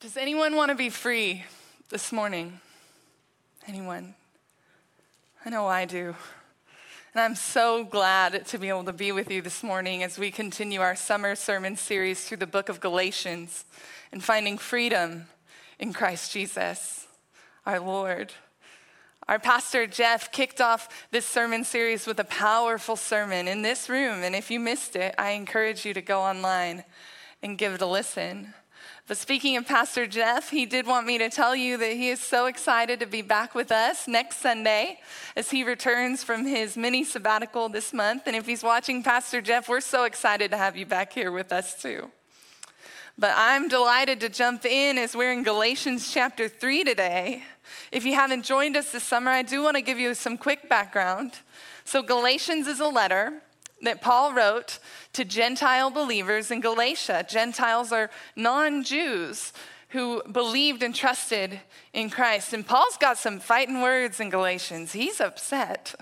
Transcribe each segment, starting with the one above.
Does anyone want to be free this morning? Anyone? I know I do. And I'm so glad to be able to be with you this morning as we continue our summer sermon series through the book of Galatians and finding freedom in Christ Jesus, our Lord. Our pastor Jeff kicked off this sermon series with a powerful sermon in this room. And if you missed it, I encourage you to go online and give it a listen. But speaking of Pastor Jeff, he did want me to tell you that he is so excited to be back with us next Sunday as he returns from his mini sabbatical this month. And if he's watching Pastor Jeff, we're so excited to have you back here with us too. But I'm delighted to jump in as we're in Galatians chapter 3 today. If you haven't joined us this summer, I do want to give you some quick background. So, Galatians is a letter that Paul wrote to Gentile believers in Galatia. Gentiles are non Jews who believed and trusted in Christ. And Paul's got some fighting words in Galatians. He's upset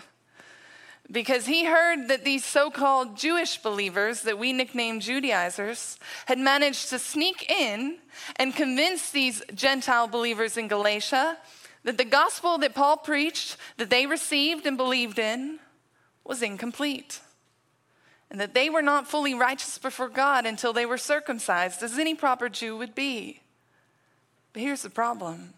because he heard that these so called Jewish believers that we nickname Judaizers had managed to sneak in and convince these Gentile believers in Galatia that the gospel that Paul preached, that they received and believed in, was incomplete and that they were not fully righteous before God until they were circumcised, as any proper Jew would be. But here's the problem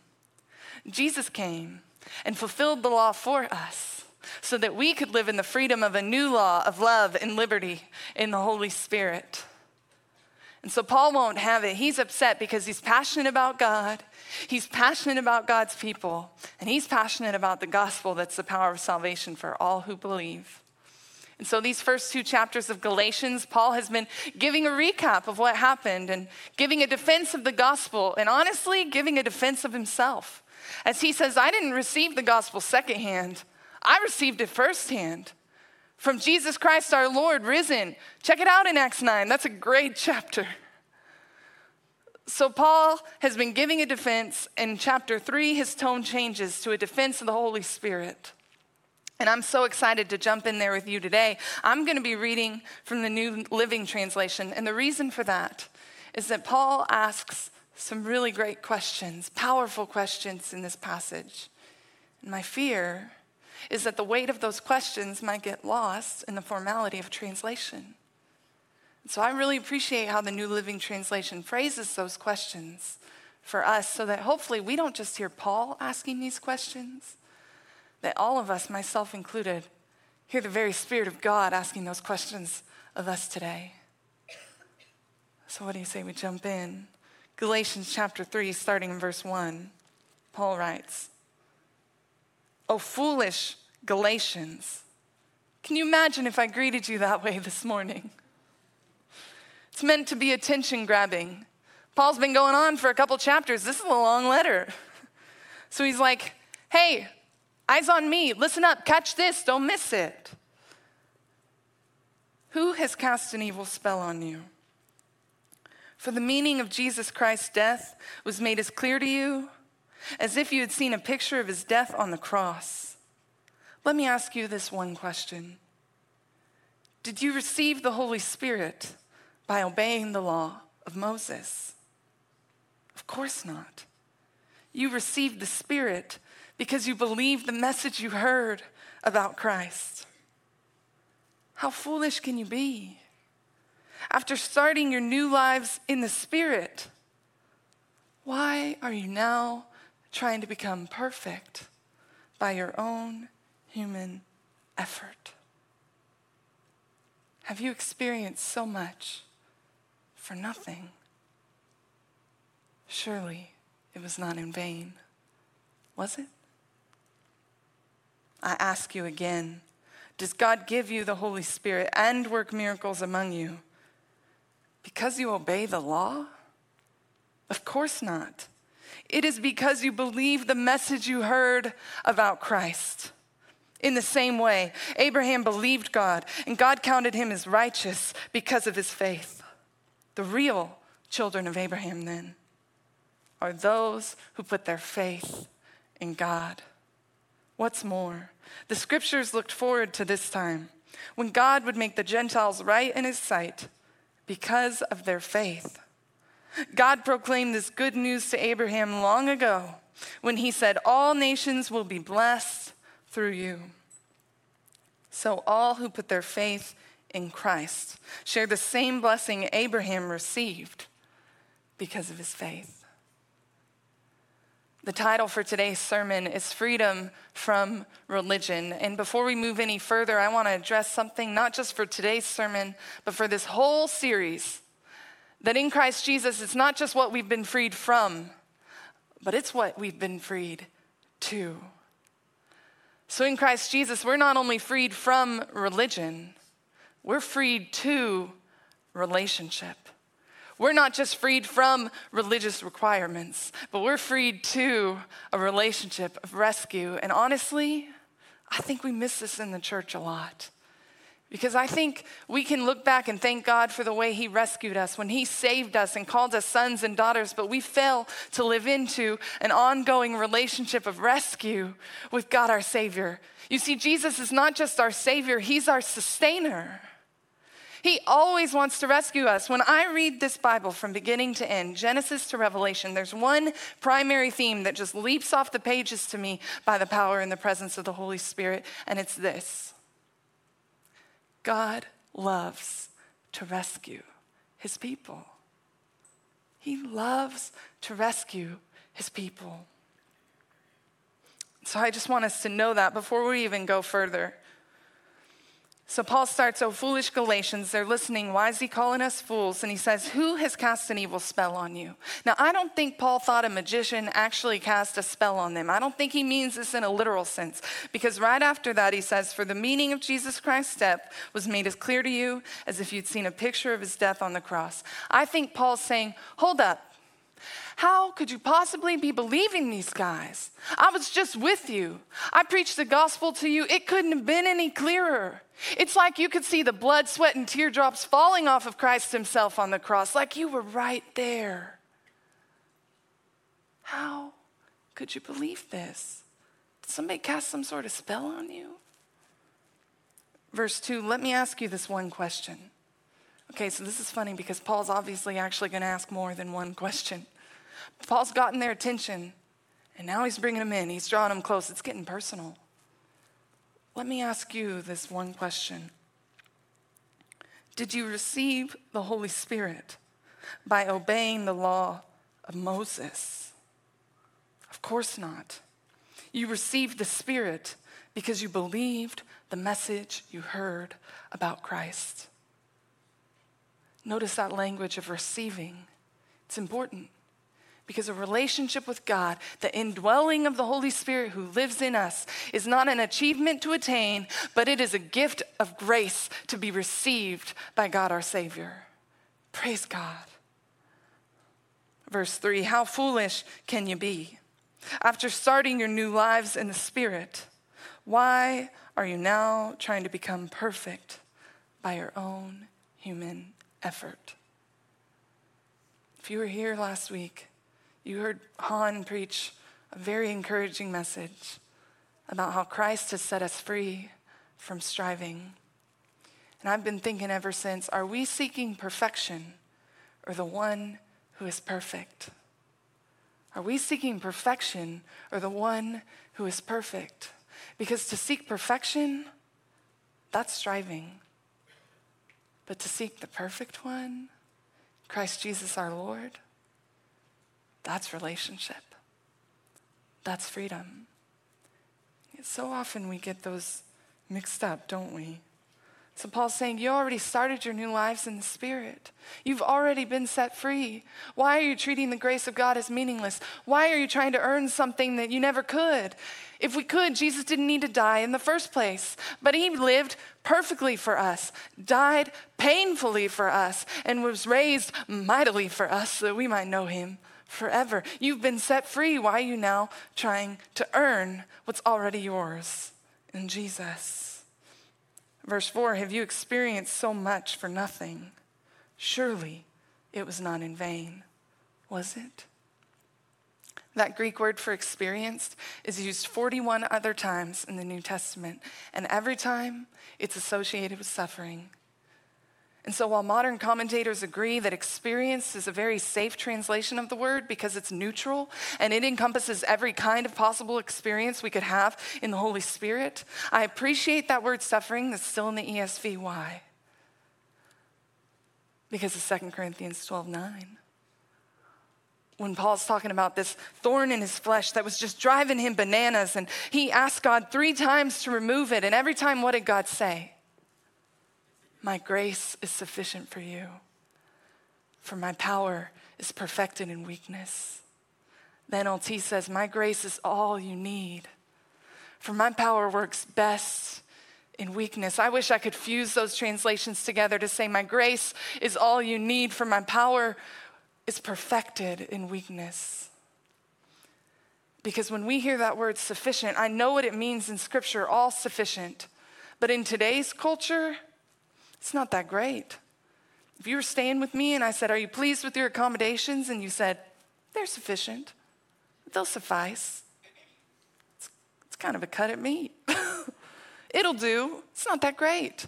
Jesus came and fulfilled the law for us so that we could live in the freedom of a new law of love and liberty in the Holy Spirit. And so Paul won't have it. He's upset because he's passionate about God. He's passionate about God's people. And he's passionate about the gospel that's the power of salvation for all who believe. And so, these first two chapters of Galatians, Paul has been giving a recap of what happened and giving a defense of the gospel, and honestly, giving a defense of himself. As he says, I didn't receive the gospel secondhand, I received it firsthand from Jesus Christ our Lord, risen. Check it out in Acts 9. That's a great chapter. So, Paul has been giving a defense. In chapter 3, his tone changes to a defense of the Holy Spirit. And I'm so excited to jump in there with you today. I'm going to be reading from the New Living Translation. And the reason for that is that Paul asks some really great questions, powerful questions in this passage. And my fear is that the weight of those questions might get lost in the formality of translation. So I really appreciate how the New Living Translation phrases those questions for us so that hopefully we don't just hear Paul asking these questions that all of us, myself included, hear the very Spirit of God asking those questions of us today. So, what do you say we jump in? Galatians chapter 3, starting in verse 1, Paul writes, O foolish Galatians. Can you imagine if I greeted you that way this morning? It's meant to be attention grabbing. Paul's been going on for a couple chapters. This is a long letter. So he's like, hey, Eyes on me. Listen up. Catch this. Don't miss it. Who has cast an evil spell on you? For the meaning of Jesus Christ's death was made as clear to you as if you had seen a picture of his death on the cross. Let me ask you this one question Did you receive the Holy Spirit by obeying the law of Moses? Of course not. You received the Spirit because you believed the message you heard about Christ. How foolish can you be? After starting your new lives in the Spirit, why are you now trying to become perfect by your own human effort? Have you experienced so much for nothing? Surely it was not in vain, was it? I ask you again Does God give you the Holy Spirit and work miracles among you because you obey the law? Of course not. It is because you believe the message you heard about Christ. In the same way, Abraham believed God, and God counted him as righteous because of his faith. The real children of Abraham, then, are those who put their faith in God. What's more, the scriptures looked forward to this time when God would make the Gentiles right in his sight because of their faith. God proclaimed this good news to Abraham long ago when he said, All nations will be blessed through you. So all who put their faith in Christ share the same blessing Abraham received because of his faith. The title for today's sermon is Freedom from Religion. And before we move any further, I want to address something not just for today's sermon, but for this whole series. That in Christ Jesus, it's not just what we've been freed from, but it's what we've been freed to. So in Christ Jesus, we're not only freed from religion, we're freed to relationship. We're not just freed from religious requirements, but we're freed to a relationship of rescue. And honestly, I think we miss this in the church a lot. Because I think we can look back and thank God for the way He rescued us when He saved us and called us sons and daughters, but we fail to live into an ongoing relationship of rescue with God our Savior. You see, Jesus is not just our Savior, He's our sustainer. He always wants to rescue us. When I read this Bible from beginning to end, Genesis to Revelation, there's one primary theme that just leaps off the pages to me by the power and the presence of the Holy Spirit, and it's this God loves to rescue his people. He loves to rescue his people. So I just want us to know that before we even go further. So Paul starts, Oh, foolish Galatians, they're listening. Why is he calling us fools? And he says, Who has cast an evil spell on you? Now, I don't think Paul thought a magician actually cast a spell on them. I don't think he means this in a literal sense, because right after that, he says, For the meaning of Jesus Christ's death was made as clear to you as if you'd seen a picture of his death on the cross. I think Paul's saying, Hold up. How could you possibly be believing these guys? I was just with you. I preached the gospel to you. It couldn't have been any clearer. It's like you could see the blood, sweat, and teardrops falling off of Christ Himself on the cross, like you were right there. How could you believe this? Did somebody cast some sort of spell on you? Verse 2 Let me ask you this one question. Okay, so this is funny because Paul's obviously actually going to ask more than one question. Paul's gotten their attention, and now he's bringing them in. He's drawing them close. It's getting personal. Let me ask you this one question Did you receive the Holy Spirit by obeying the law of Moses? Of course not. You received the Spirit because you believed the message you heard about Christ. Notice that language of receiving. It's important. Because a relationship with God, the indwelling of the Holy Spirit who lives in us, is not an achievement to attain, but it is a gift of grace to be received by God our Savior. Praise God. Verse 3 How foolish can you be? After starting your new lives in the Spirit, why are you now trying to become perfect by your own human effort? If you were here last week, you heard Han preach a very encouraging message about how Christ has set us free from striving. And I've been thinking ever since are we seeking perfection or the one who is perfect? Are we seeking perfection or the one who is perfect? Because to seek perfection, that's striving. But to seek the perfect one, Christ Jesus our Lord, that's relationship. That's freedom. So often we get those mixed up, don't we? So Paul's saying, You already started your new lives in the Spirit. You've already been set free. Why are you treating the grace of God as meaningless? Why are you trying to earn something that you never could? If we could, Jesus didn't need to die in the first place, but he lived perfectly for us, died painfully for us, and was raised mightily for us so that we might know him forever. You've been set free. Why are you now trying to earn what's already yours in Jesus? Verse 4 Have you experienced so much for nothing? Surely it was not in vain, was it? That Greek word for experienced is used 41 other times in the New Testament, and every time it's associated with suffering. And so, while modern commentators agree that experience is a very safe translation of the word because it's neutral and it encompasses every kind of possible experience we could have in the Holy Spirit, I appreciate that word suffering that's still in the ESV. Why? Because of 2 Corinthians 12 9 when Paul's talking about this thorn in his flesh that was just driving him bananas, and he asked God three times to remove it. And every time, what did God say? My grace is sufficient for you, for my power is perfected in weakness. The NLT says, My grace is all you need, for my power works best in weakness. I wish I could fuse those translations together to say, My grace is all you need, for my power is perfected in weakness. Because when we hear that word sufficient, I know what it means in Scripture, all sufficient. But in today's culture, it's not that great. If you were staying with me and I said, Are you pleased with your accommodations? And you said, They're sufficient, they'll suffice. It's, it's kind of a cut at me. It'll do. It's not that great.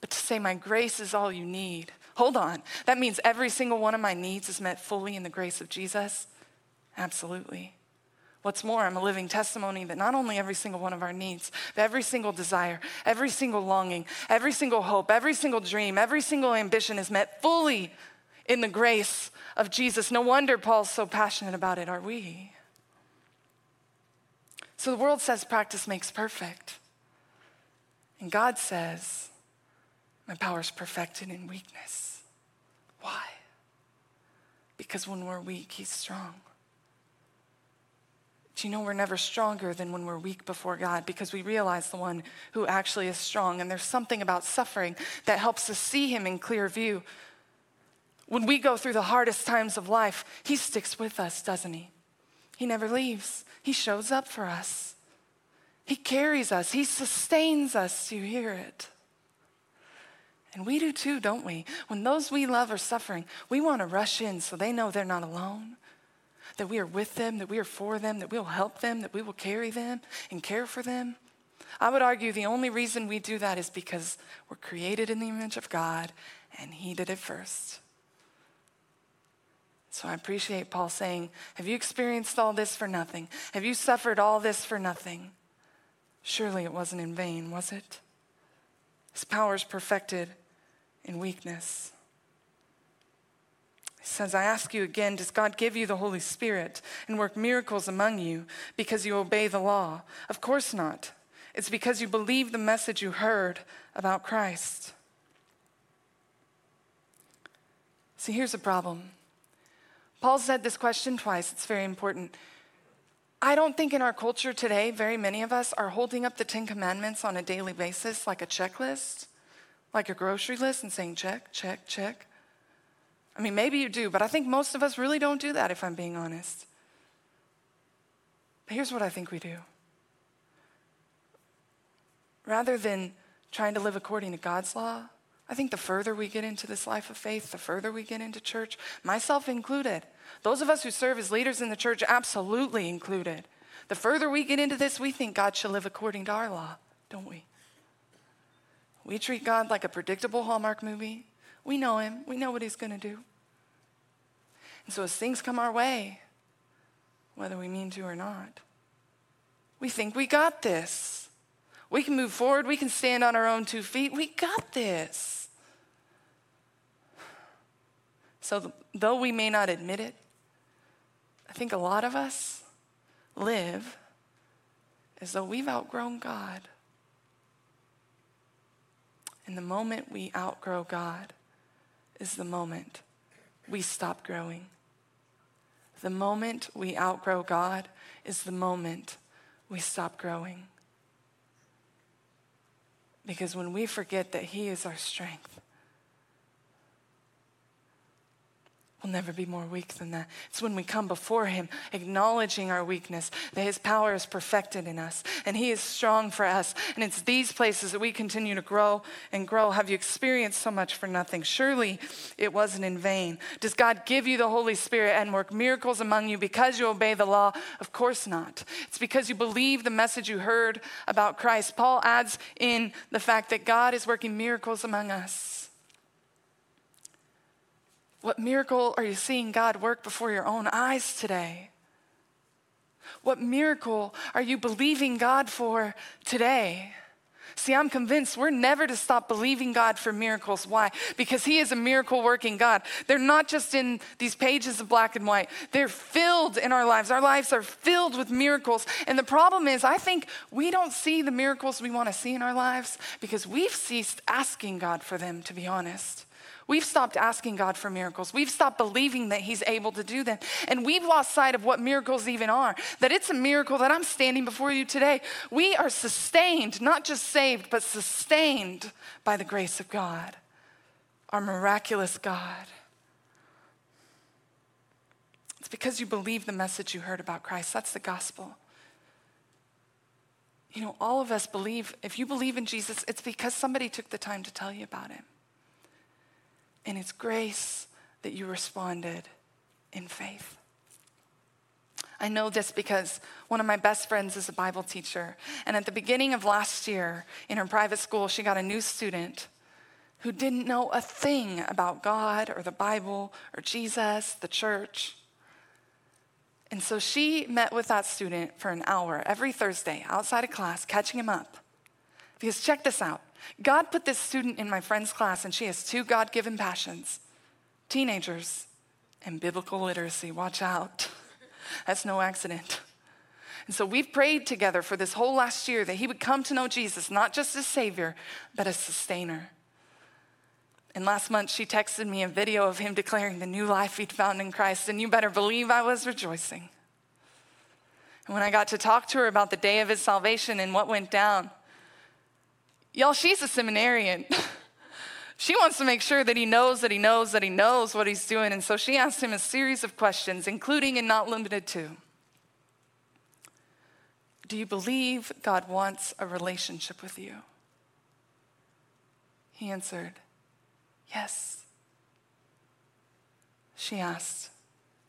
But to say, My grace is all you need, hold on. That means every single one of my needs is met fully in the grace of Jesus? Absolutely. What's more, I'm a living testimony that not only every single one of our needs, but every single desire, every single longing, every single hope, every single dream, every single ambition is met fully in the grace of Jesus. No wonder Paul's so passionate about it, are we? So the world says practice makes perfect. And God says, my power is perfected in weakness. Why? Because when we're weak, He's strong. Do you know we're never stronger than when we're weak before God because we realize the one who actually is strong. And there's something about suffering that helps us see him in clear view. When we go through the hardest times of life, he sticks with us, doesn't he? He never leaves, he shows up for us. He carries us, he sustains us. You hear it. And we do too, don't we? When those we love are suffering, we want to rush in so they know they're not alone that we are with them, that we are for them, that we will help them, that we will carry them and care for them. I would argue the only reason we do that is because we're created in the image of God and He did it first. So I appreciate Paul saying, Have you experienced all this for nothing? Have you suffered all this for nothing? Surely it wasn't in vain, was it? His power is perfected in weakness says, I ask you again, does God give you the Holy Spirit and work miracles among you because you obey the law? Of course not. It's because you believe the message you heard about Christ. See, here's the problem. Paul said this question twice. It's very important. I don't think in our culture today, very many of us are holding up the Ten Commandments on a daily basis like a checklist, like a grocery list, and saying, check, check, check. I mean, maybe you do, but I think most of us really don't do that if I'm being honest. But here's what I think we do rather than trying to live according to God's law, I think the further we get into this life of faith, the further we get into church, myself included, those of us who serve as leaders in the church, absolutely included. The further we get into this, we think God should live according to our law, don't we? We treat God like a predictable Hallmark movie. We know him, we know what he's going to do. And so, as things come our way, whether we mean to or not, we think we got this. We can move forward, we can stand on our own two feet. We got this. So, though we may not admit it, I think a lot of us live as though we've outgrown God. And the moment we outgrow God, is the moment we stop growing. The moment we outgrow God is the moment we stop growing. Because when we forget that He is our strength, We'll never be more weak than that. It's when we come before Him, acknowledging our weakness, that His power is perfected in us and He is strong for us. And it's these places that we continue to grow and grow. Have you experienced so much for nothing? Surely it wasn't in vain. Does God give you the Holy Spirit and work miracles among you because you obey the law? Of course not. It's because you believe the message you heard about Christ. Paul adds in the fact that God is working miracles among us. What miracle are you seeing God work before your own eyes today? What miracle are you believing God for today? See, I'm convinced we're never to stop believing God for miracles. Why? Because He is a miracle working God. They're not just in these pages of black and white, they're filled in our lives. Our lives are filled with miracles. And the problem is, I think we don't see the miracles we want to see in our lives because we've ceased asking God for them, to be honest. We've stopped asking God for miracles. We've stopped believing that He's able to do them. And we've lost sight of what miracles even are. That it's a miracle that I'm standing before you today. We are sustained, not just saved, but sustained by the grace of God, our miraculous God. It's because you believe the message you heard about Christ. That's the gospel. You know, all of us believe, if you believe in Jesus, it's because somebody took the time to tell you about him. And it's grace that you responded in faith. I know this because one of my best friends is a Bible teacher. And at the beginning of last year, in her private school, she got a new student who didn't know a thing about God or the Bible or Jesus, the church. And so she met with that student for an hour every Thursday outside of class, catching him up. Because check this out God put this student in my friend's class, and she has two God given passions teenagers and biblical literacy. Watch out. That's no accident. And so we've prayed together for this whole last year that he would come to know Jesus, not just as Savior, but as sustainer. And last month, she texted me a video of him declaring the new life he'd found in Christ, and you better believe I was rejoicing. And when I got to talk to her about the day of his salvation and what went down, Y'all, she's a seminarian. she wants to make sure that he knows that he knows that he knows what he's doing. And so she asked him a series of questions, including and not limited to Do you believe God wants a relationship with you? He answered, Yes. She asked,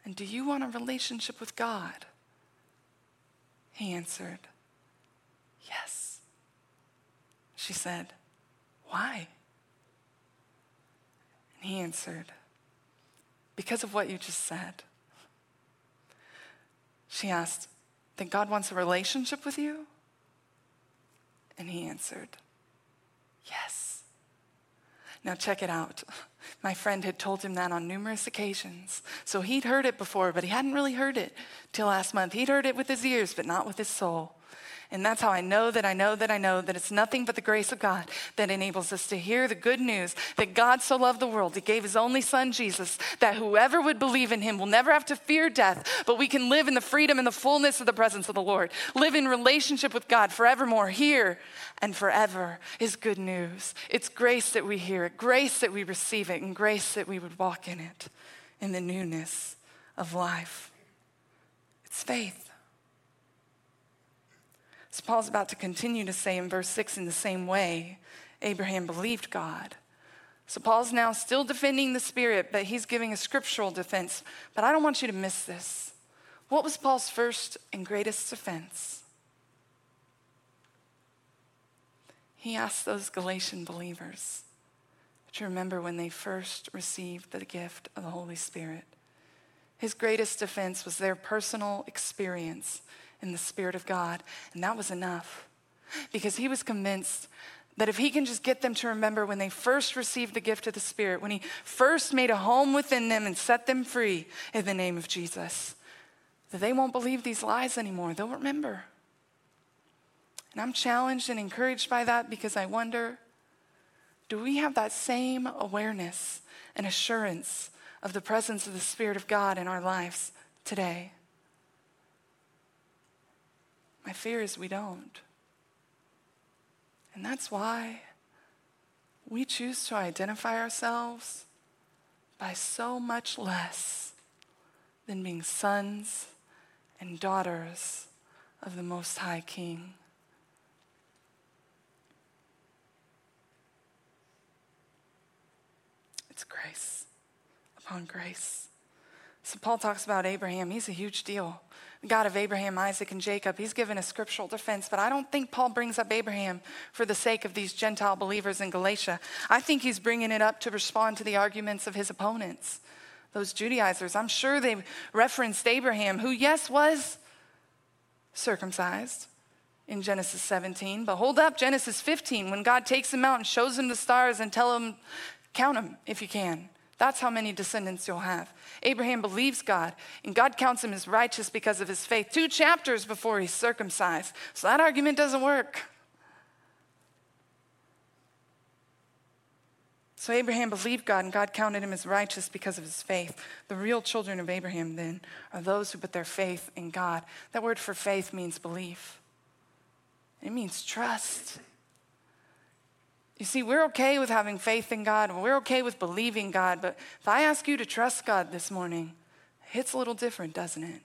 And do you want a relationship with God? He answered, Yes. She said, Why? And he answered, Because of what you just said. She asked, Then God wants a relationship with you? And he answered, Yes. Now, check it out. My friend had told him that on numerous occasions. So he'd heard it before, but he hadn't really heard it till last month. He'd heard it with his ears, but not with his soul. And that's how I know that I know that I know that it's nothing but the grace of God that enables us to hear the good news that God so loved the world, He gave His only Son, Jesus, that whoever would believe in Him will never have to fear death, but we can live in the freedom and the fullness of the presence of the Lord, live in relationship with God forevermore, here and forever is good news. It's grace that we hear it, grace that we receive it, and grace that we would walk in it in the newness of life. It's faith. So Paul's about to continue to say in verse 6 in the same way, Abraham believed God. So Paul's now still defending the Spirit, but he's giving a scriptural defense. But I don't want you to miss this. What was Paul's first and greatest defense? He asked those Galatian believers to remember when they first received the gift of the Holy Spirit. His greatest defense was their personal experience in the Spirit of God. And that was enough because he was convinced that if he can just get them to remember when they first received the gift of the Spirit, when he first made a home within them and set them free in the name of Jesus, that they won't believe these lies anymore. They'll remember. And I'm challenged and encouraged by that because I wonder do we have that same awareness and assurance of the presence of the Spirit of God in our lives today? My fear is we don't. And that's why we choose to identify ourselves by so much less than being sons and daughters of the Most High King. It's grace upon grace. So Paul talks about Abraham. He's a huge deal. The God of Abraham, Isaac, and Jacob. He's given a scriptural defense, but I don't think Paul brings up Abraham for the sake of these Gentile believers in Galatia. I think he's bringing it up to respond to the arguments of his opponents. those Judaizers. I'm sure they referenced Abraham, who, yes, was circumcised in Genesis 17. But hold up, Genesis 15, when God takes him out and shows him the stars and tell him, count them if you can. That's how many descendants you'll have. Abraham believes God, and God counts him as righteous because of his faith, two chapters before he's circumcised. So that argument doesn't work. So Abraham believed God, and God counted him as righteous because of his faith. The real children of Abraham, then, are those who put their faith in God. That word for faith means belief, it means trust. You see, we're okay with having faith in God, and we're okay with believing God, but if I ask you to trust God this morning, it hits a little different, doesn't it?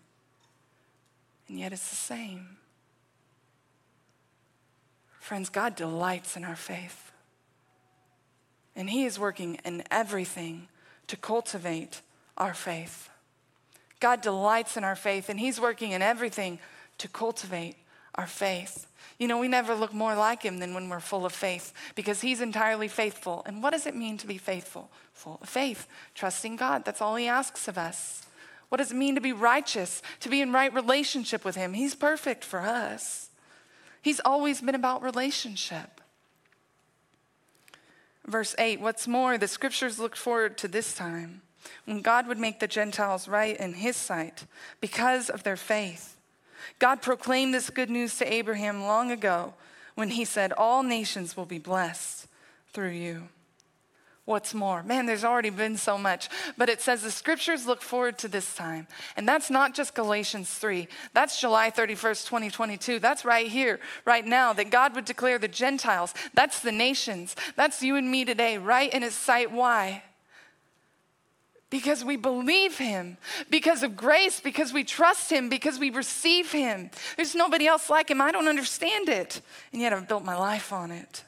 And yet it's the same. Friends, God delights in our faith. And He is working in everything to cultivate our faith. God delights in our faith, and He's working in everything to cultivate our faith. You know, we never look more like him than when we're full of faith because he's entirely faithful. And what does it mean to be faithful? Full of faith, trusting God. That's all he asks of us. What does it mean to be righteous, to be in right relationship with him? He's perfect for us. He's always been about relationship. Verse 8 What's more, the scriptures looked forward to this time when God would make the Gentiles right in his sight because of their faith. God proclaimed this good news to Abraham long ago when he said, All nations will be blessed through you. What's more? Man, there's already been so much. But it says the scriptures look forward to this time. And that's not just Galatians 3. That's July 31st, 2022. That's right here, right now, that God would declare the Gentiles. That's the nations. That's you and me today, right in his sight. Why? Because we believe him, because of grace, because we trust him, because we receive him. There's nobody else like him. I don't understand it, and yet I've built my life on it.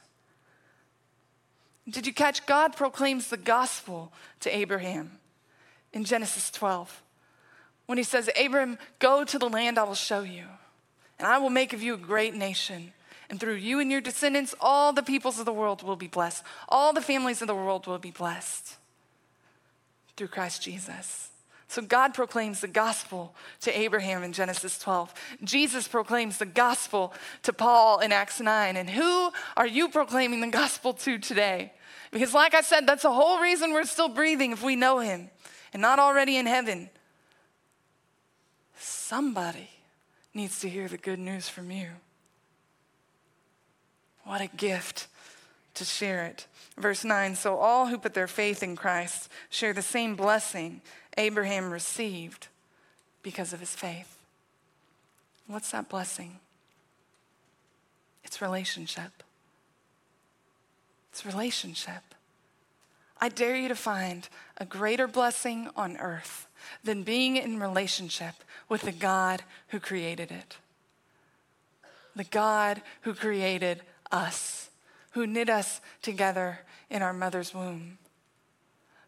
Did you catch? God proclaims the gospel to Abraham in Genesis 12 when he says, Abraham, go to the land I will show you, and I will make of you a great nation. And through you and your descendants, all the peoples of the world will be blessed. All the families of the world will be blessed through Christ Jesus. So God proclaims the gospel to Abraham in Genesis 12. Jesus proclaims the gospel to Paul in Acts 9. And who are you proclaiming the gospel to today? Because, like I said, that's the whole reason we're still breathing if we know Him and not already in heaven. Somebody needs to hear the good news from you. What a gift to share it. Verse 9 So all who put their faith in Christ share the same blessing Abraham received because of his faith. What's that blessing? It's relationship. It's relationship. I dare you to find a greater blessing on earth than being in relationship with the God who created it. The God who created us who knit us together in our mother's womb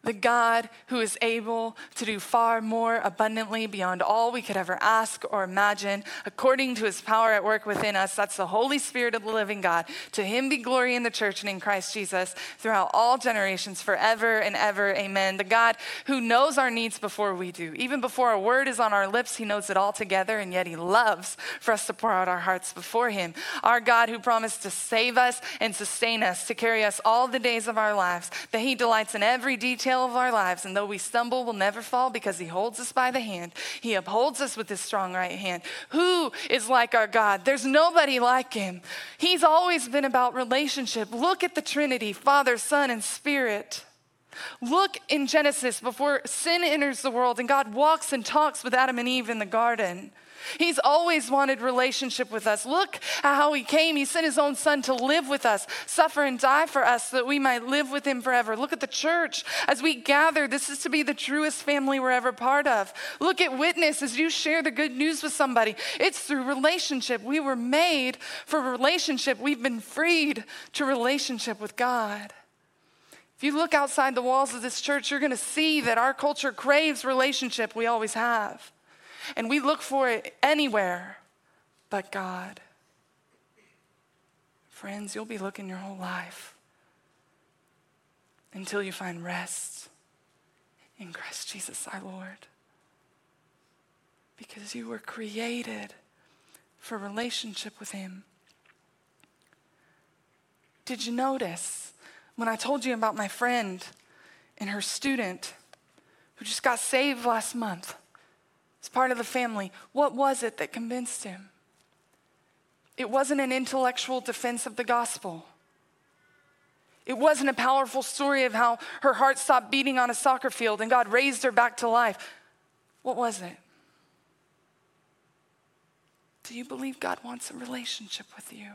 the God who is able to do far more abundantly beyond all we could ever ask or imagine, according to his power at work within us. That's the Holy Spirit of the living God. To him be glory in the church and in Christ Jesus throughout all generations, forever and ever. Amen. The God who knows our needs before we do. Even before a word is on our lips, he knows it all together, and yet he loves for us to pour out our hearts before him. Our God who promised to save us and sustain us, to carry us all the days of our lives, that he delights in every detail of our lives. And though we stumble, we'll never fall because He holds us by the hand. He upholds us with His strong right hand. Who is like our God? There's nobody like Him. He's always been about relationship. Look at the Trinity Father, Son, and Spirit. Look in Genesis before sin enters the world and God walks and talks with Adam and Eve in the garden. He's always wanted relationship with us. Look at how he came. He sent his own son to live with us, suffer and die for us so that we might live with him forever. Look at the church as we gather. This is to be the truest family we're ever part of. Look at witness as you share the good news with somebody. It's through relationship. We were made for relationship. We've been freed to relationship with God. If you look outside the walls of this church, you're going to see that our culture craves relationship we always have and we look for it anywhere but God. Friends, you'll be looking your whole life until you find rest in Christ Jesus our Lord. Because you were created for relationship with Him. Did you notice when I told you about my friend and her student who just got saved last month part of the family? What was it that convinced him? It wasn't an intellectual defense of the gospel. It wasn't a powerful story of how her heart stopped beating on a soccer field and God raised her back to life. What was it? Do you believe God wants a relationship with you?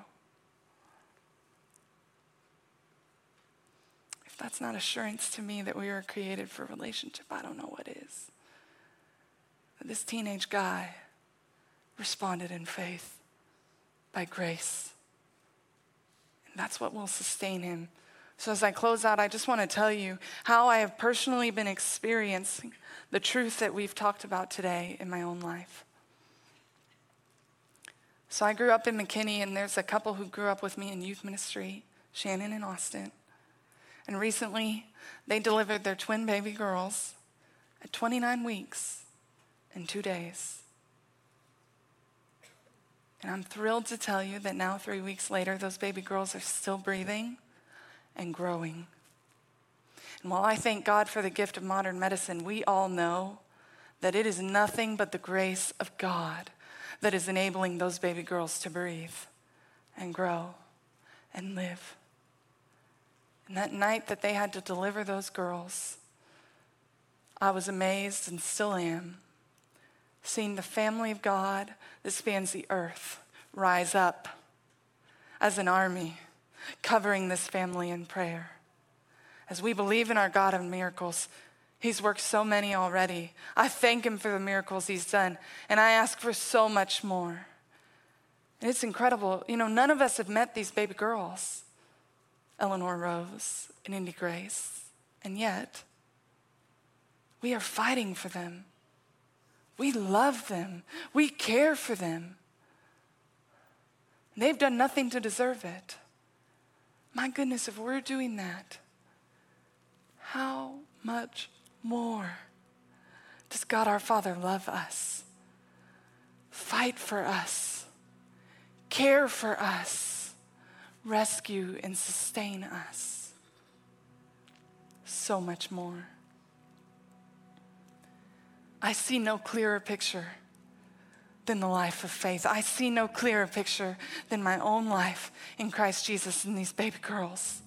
If that's not assurance to me that we were created for relationship, I don't know what is. But this teenage guy responded in faith by grace. And that's what will sustain him so, as I close out, I just want to tell you how I have personally been experiencing the truth that we've talked about today in my own life. So, I grew up in McKinney, and there's a couple who grew up with me in youth ministry, Shannon and Austin. And recently, they delivered their twin baby girls at 29 weeks and two days. And I'm thrilled to tell you that now, three weeks later, those baby girls are still breathing and growing. And while I thank God for the gift of modern medicine, we all know that it is nothing but the grace of God that is enabling those baby girls to breathe and grow and live. And that night that they had to deliver those girls, I was amazed and still am, seeing the family of God that spans the earth rise up as an army covering this family in prayer. As we believe in our God of miracles, He's worked so many already. I thank Him for the miracles He's done, and I ask for so much more. And it's incredible. You know, none of us have met these baby girls Eleanor Rose and Indy Grace, and yet we are fighting for them. We love them, we care for them. They've done nothing to deserve it. My goodness, if we're doing that, how much more does God our Father love us, fight for us, care for us, rescue and sustain us? So much more. I see no clearer picture than the life of faith. I see no clearer picture than my own life in Christ Jesus and these baby girls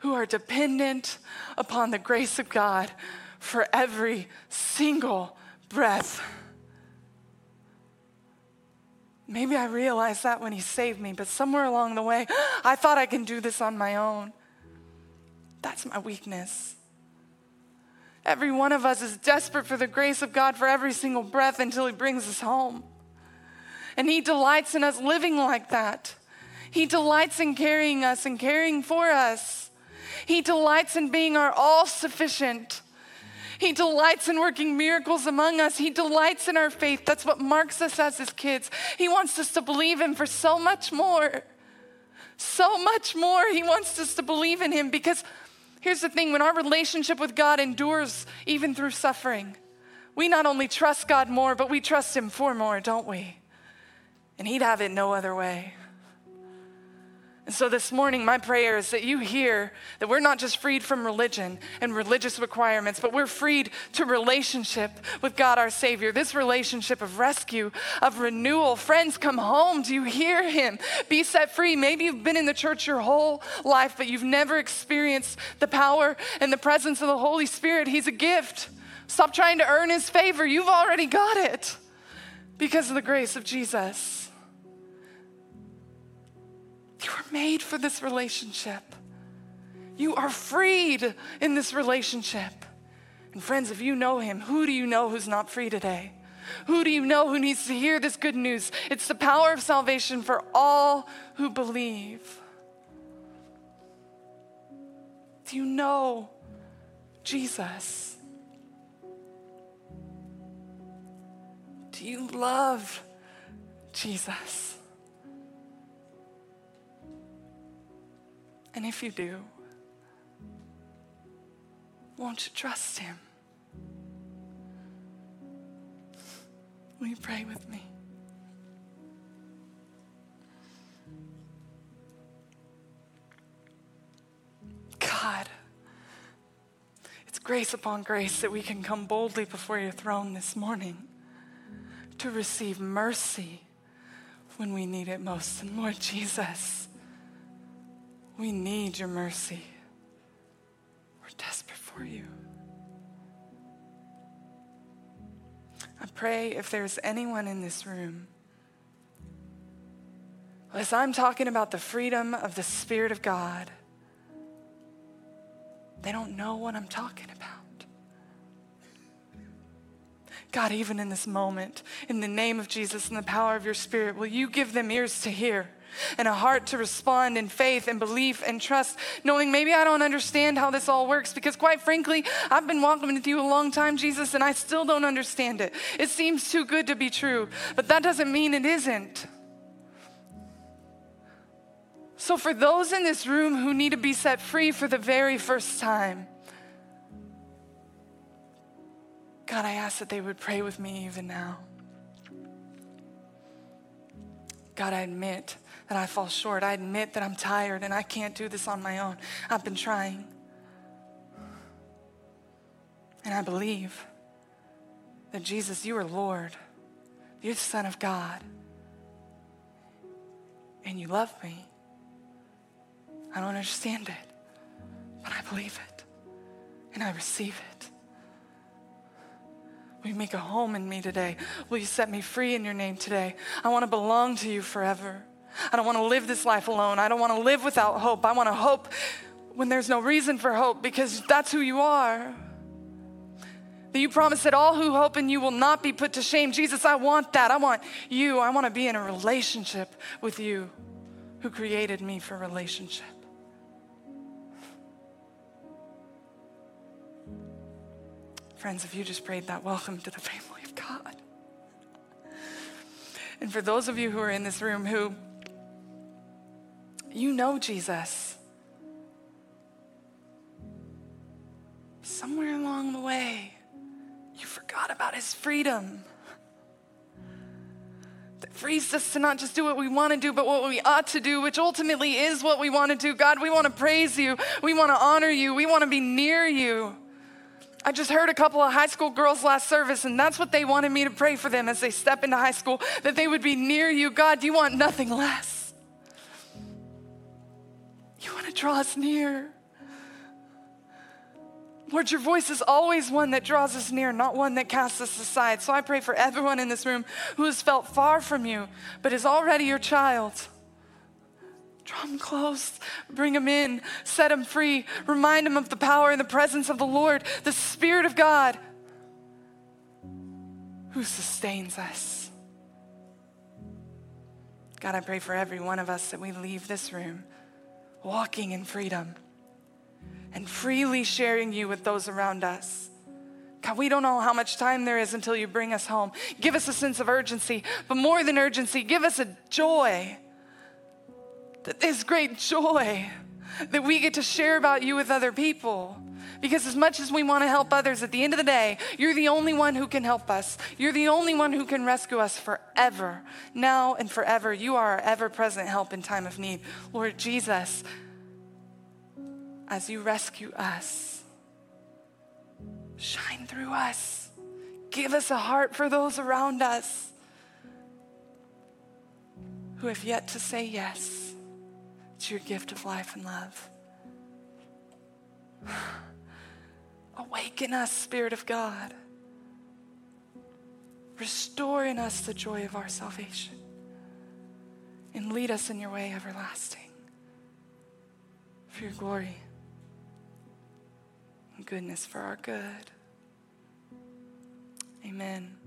who are dependent upon the grace of God for every single breath. Maybe I realized that when He saved me, but somewhere along the way, I thought I can do this on my own. That's my weakness. Every one of us is desperate for the grace of God for every single breath until He brings us home. And He delights in us living like that. He delights in carrying us and caring for us. He delights in being our all sufficient. He delights in working miracles among us. He delights in our faith. That's what marks us as His kids. He wants us to believe Him for so much more. So much more. He wants us to believe in Him because Here's the thing when our relationship with God endures even through suffering, we not only trust God more, but we trust Him for more, don't we? And He'd have it no other way. And so this morning, my prayer is that you hear that we're not just freed from religion and religious requirements, but we're freed to relationship with God our Savior. This relationship of rescue, of renewal. Friends, come home. Do you hear Him? Be set free. Maybe you've been in the church your whole life, but you've never experienced the power and the presence of the Holy Spirit. He's a gift. Stop trying to earn His favor. You've already got it because of the grace of Jesus. You were made for this relationship. You are freed in this relationship. And friends, if you know him, who do you know who's not free today? Who do you know who needs to hear this good news? It's the power of salvation for all who believe. Do you know Jesus? Do you love Jesus? And if you do, Won't you trust Him? Will you pray with me? God, it's grace upon grace that we can come boldly before your throne this morning to receive mercy when we need it most. And Lord Jesus, we need your mercy. We're desperate for you. I pray if there's anyone in this room, as I'm talking about the freedom of the Spirit of God, they don't know what I'm talking about. God, even in this moment, in the name of Jesus and the power of your Spirit, will you give them ears to hear? And a heart to respond in faith and belief and trust, knowing maybe I don't understand how this all works because, quite frankly, I've been walking with you a long time, Jesus, and I still don't understand it. It seems too good to be true, but that doesn't mean it isn't. So, for those in this room who need to be set free for the very first time, God, I ask that they would pray with me even now. God, I admit that I fall short. I admit that I'm tired and I can't do this on my own. I've been trying. And I believe that Jesus, you are Lord, you're the Son of God, and you love me. I don't understand it, but I believe it and I receive it. Will you make a home in me today? Will you set me free in your name today? I want to belong to you forever. I don't want to live this life alone. I don't want to live without hope. I want to hope when there's no reason for hope because that's who you are. That you promise that all who hope in you will not be put to shame. Jesus, I want that. I want you. I want to be in a relationship with you who created me for relationship. Friends, if you just prayed that, welcome to the family of God. And for those of you who are in this room who you know Jesus, somewhere along the way, you forgot about his freedom that frees us to not just do what we want to do, but what we ought to do, which ultimately is what we want to do. God, we want to praise you. We want to honor you. We want to be near you. I just heard a couple of high school girls last service, and that's what they wanted me to pray for them as they step into high school, that they would be near you. God, you want nothing less. You want to draw us near. Lord, your voice is always one that draws us near, not one that casts us aside. So I pray for everyone in this room who has felt far from you, but is already your child. Draw them close, bring them in, set them free, remind them of the power and the presence of the Lord, the Spirit of God who sustains us. God, I pray for every one of us that we leave this room walking in freedom and freely sharing you with those around us. God, we don't know how much time there is until you bring us home. Give us a sense of urgency, but more than urgency, give us a joy that there's great joy that we get to share about you with other people. Because as much as we want to help others, at the end of the day, you're the only one who can help us. You're the only one who can rescue us forever, now and forever. You are our ever present help in time of need. Lord Jesus, as you rescue us, shine through us. Give us a heart for those around us who have yet to say yes to your gift of life and love. Awaken us, Spirit of God. Restore in us the joy of our salvation. And lead us in your way everlasting. For your glory and goodness for our good. Amen.